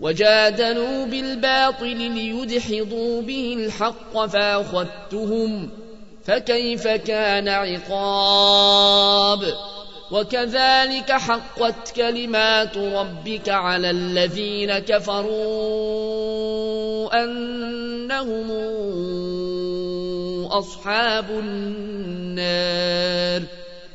وجادلوا بالباطل ليدحضوا به الحق فأخذتهم فكيف كان عقاب وكذلك حقت كلمات ربك على الذين كفروا أنهم أصحاب النار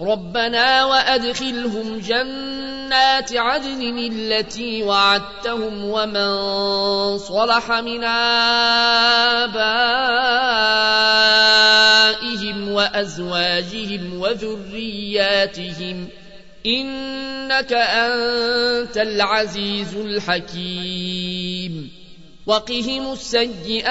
ربنا وأدخلهم جنات عدن التي وعدتهم ومن صلح من آبائهم وأزواجهم وذرياتهم إنك أنت العزيز الحكيم وقهم السيئات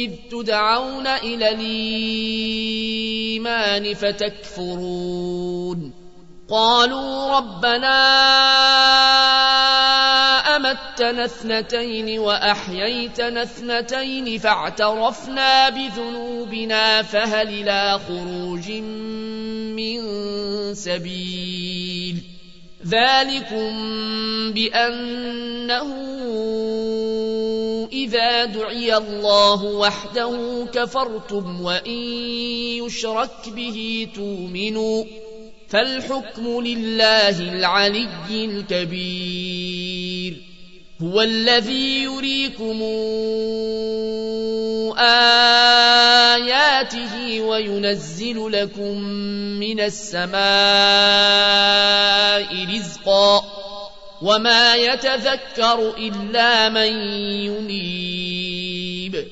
إذ تدعون إلى الإيمان فتكفرون. قالوا ربنا أمتنا اثنتين وأحييتنا اثنتين فاعترفنا بذنوبنا فهل إلى خروج من سبيل. ذلكم بأنه اذا دعي الله وحده كفرتم وإن يشرك به تؤمنوا فالحكم لله العلي الكبير هو الذي يريكم آياته وينزل لكم من السماء رزقا وما يتذكر إلا من ينيب.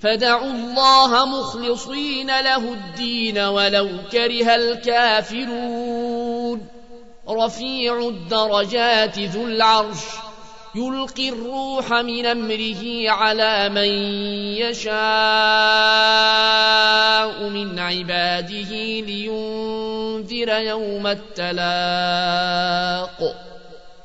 فدعوا الله مخلصين له الدين ولو كره الكافرون. رفيع الدرجات ذو العرش يلقي الروح من أمره على من يشاء من عباده لينذر يوم التلاق.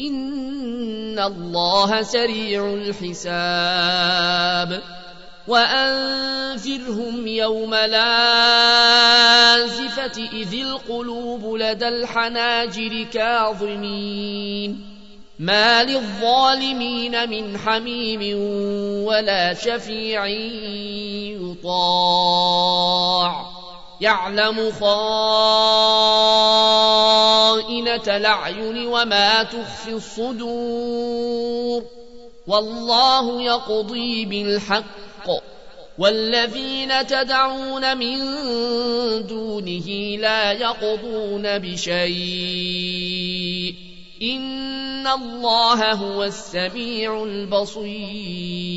ان الله سريع الحساب وانذرهم يوم لازفه اذ القلوب لدى الحناجر كاظمين ما للظالمين من حميم ولا شفيع يطاع يعلم خائنة الأعين وما تخفي الصدور والله يقضي بالحق والذين تدعون من دونه لا يقضون بشيء إن الله هو السميع البصير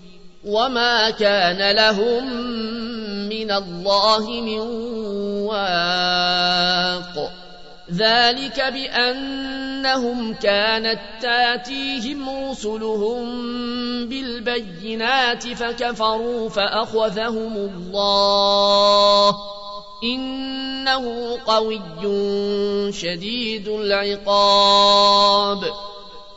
وما كان لهم من الله من واق. ذلك بأنهم كانت تاتيهم رسلهم بالبينات فكفروا فأخذهم الله إنه قوي شديد العقاب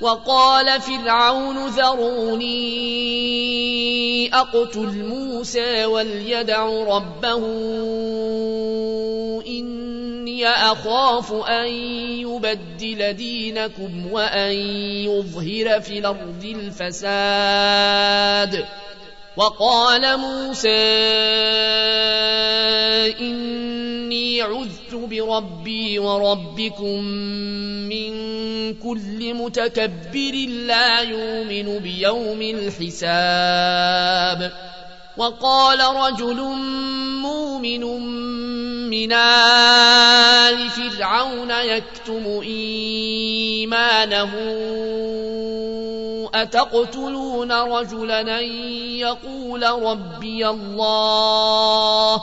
وقال فرعون ذروني أقتل موسى وليدع ربه إني أخاف أن يبدل دينكم وأن يظهر في الأرض الفساد. وقال موسى إني عذت بربي وربكم من كل متكبر لا يؤمن بيوم الحساب. وقال رجل مؤمن من آل فرعون يكتم إيمانه. أتقتلون رجلا يقول ربي الله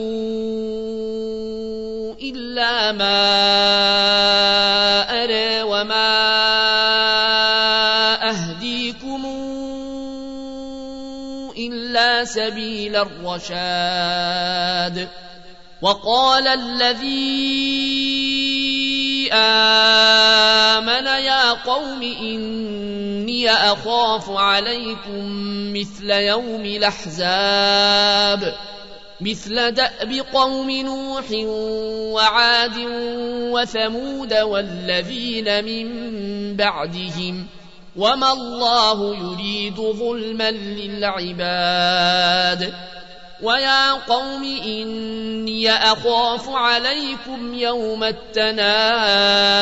إلا ما أرى وما أهديكم إلا سبيل الرشاد. وقال الذي آمن يا قوم إني أخاف عليكم مثل يوم الأحزاب. مثل دأب قوم نوح وعاد وثمود والذين من بعدهم وما الله يريد ظلما للعباد ويا قوم إني أخاف عليكم يوم التناد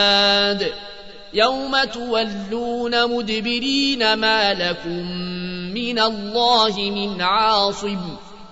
يوم تولون مدبرين ما لكم من الله من عاصم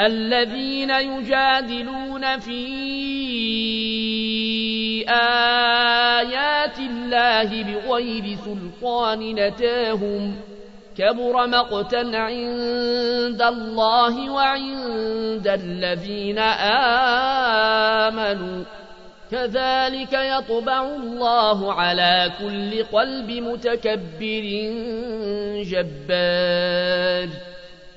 الذين يجادلون في آيات الله بغير سلطان نتاهم كبر مقتا عند الله وعند الذين آمنوا كذلك يطبع الله على كل قلب متكبر جبار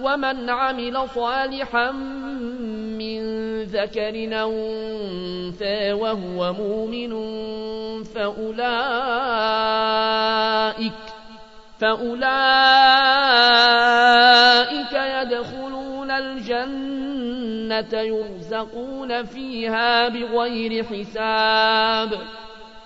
ومن عمل صالحا من ذكر أنثى وهو مؤمن فأولئك فأولئك يدخلون الجنة يرزقون فيها بغير حساب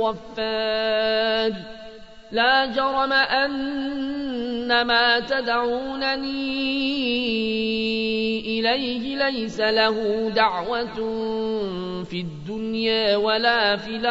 الغفار لا جرم أن ما تدعونني إليه ليس له دعوة في الدنيا ولا في الآخرة.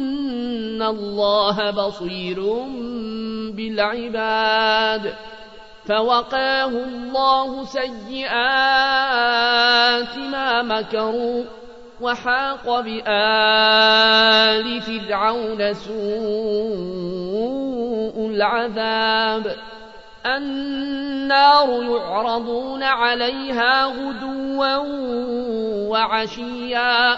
الله بصير بالعباد فوقاه الله سيئات ما مكروا وحاق بآل فرعون سوء العذاب النار يعرضون عليها غدوا وعشيا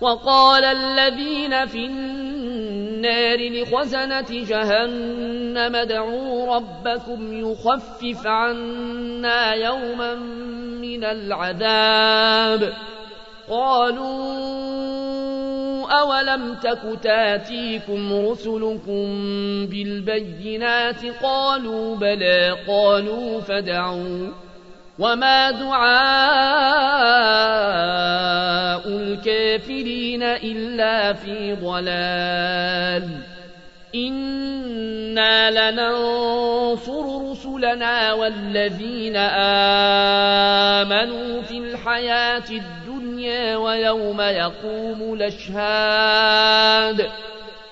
وقال الذين في النار لخزنة جهنم ادعوا ربكم يخفف عنا يوما من العذاب. قالوا أولم تك تاتيكم رسلكم بالبينات؟ قالوا بلى قالوا فدعوا. وما دعاء الكافرين إلا في ضلال إنا لننصر رسلنا والذين آمنوا في الحياة الدنيا ويوم يقوم الأشهاد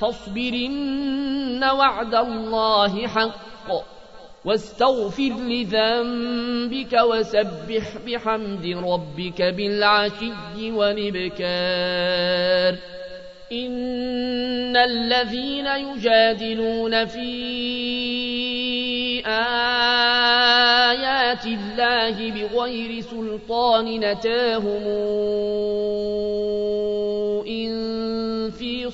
فاصبرن وعد الله حق واستغفر لذنبك وسبح بحمد ربك بالعشي والإبكار. إن الذين يجادلون في آيات الله بغير سلطان نتاهم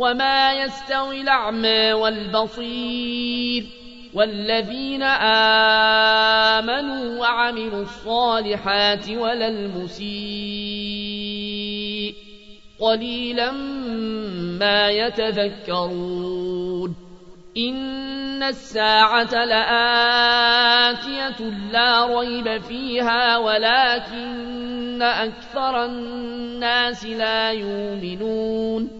وما يستوي الأعمى والبصير والذين آمنوا وعملوا الصالحات ولا المسيء قليلا ما يتذكرون إن الساعة لآتية لا ريب فيها ولكن أكثر الناس لا يؤمنون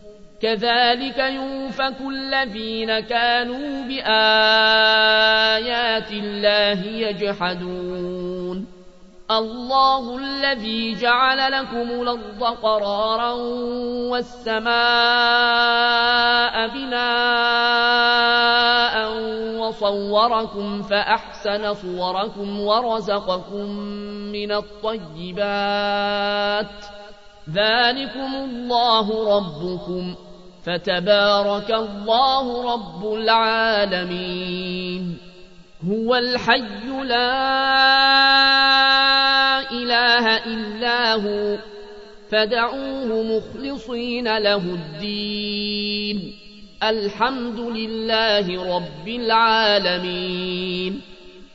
كذلك يوفك الذين كانوا بآيات الله يجحدون. الله الذي جعل لكم الأرض قرارا والسماء بناء وصوركم فأحسن صوركم ورزقكم من الطيبات. ذلكم الله ربكم. فتبارك الله رب العالمين. هو الحي لا إله إلا هو فدعوه مخلصين له الدين. الحمد لله رب العالمين.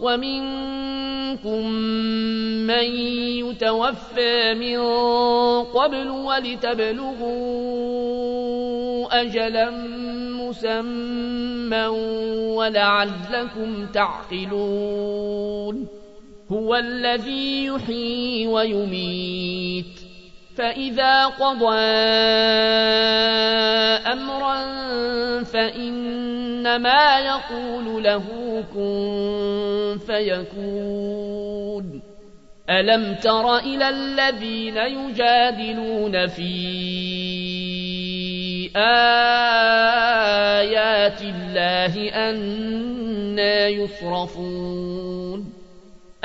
ومنكم من يتوفى من قبل ولتبلغوا أجلا مسمى ولعلكم تعقلون هو الذي يحيي ويميت فإذا قضى أمرا فإنما يقول له كن فيكون ألم تر إلى الذين يجادلون في آيات الله أنا يصرفون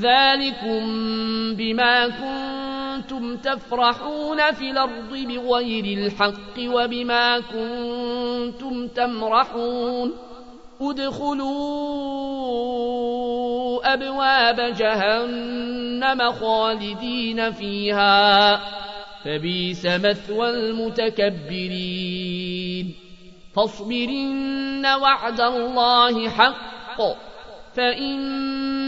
ذلكم بما كنتم تفرحون في الأرض بغير الحق وبما كنتم تمرحون. ادخلوا أبواب جهنم خالدين فيها. فبيس مثوى المتكبرين. فاصبرن وعد الله حق.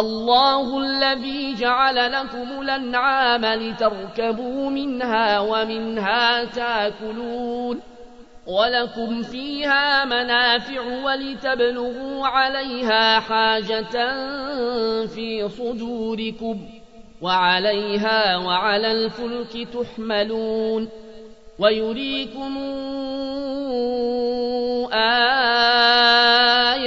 الله الذي جعل لكم الأنعام لتركبوا منها ومنها تاكلون ولكم فيها منافع ولتبلغوا عليها حاجة في صدوركم وعليها وعلى الفلك تحملون ويريكم آياته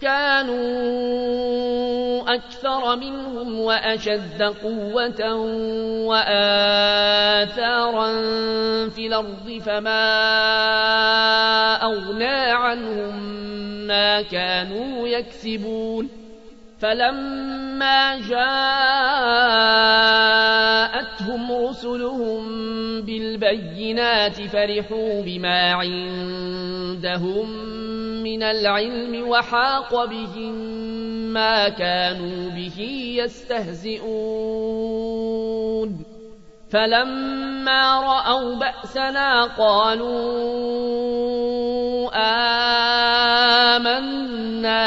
كانوا أكثر منهم وأشد قوة وآثارا في الأرض فما أغنى عنهم ما كانوا يكسبون فلما جاءتهم رسلهم بالبينات فرحوا بما عندهم من العلم وحاق بهم ما كانوا به يستهزئون. فلما رأوا بأسنا قالوا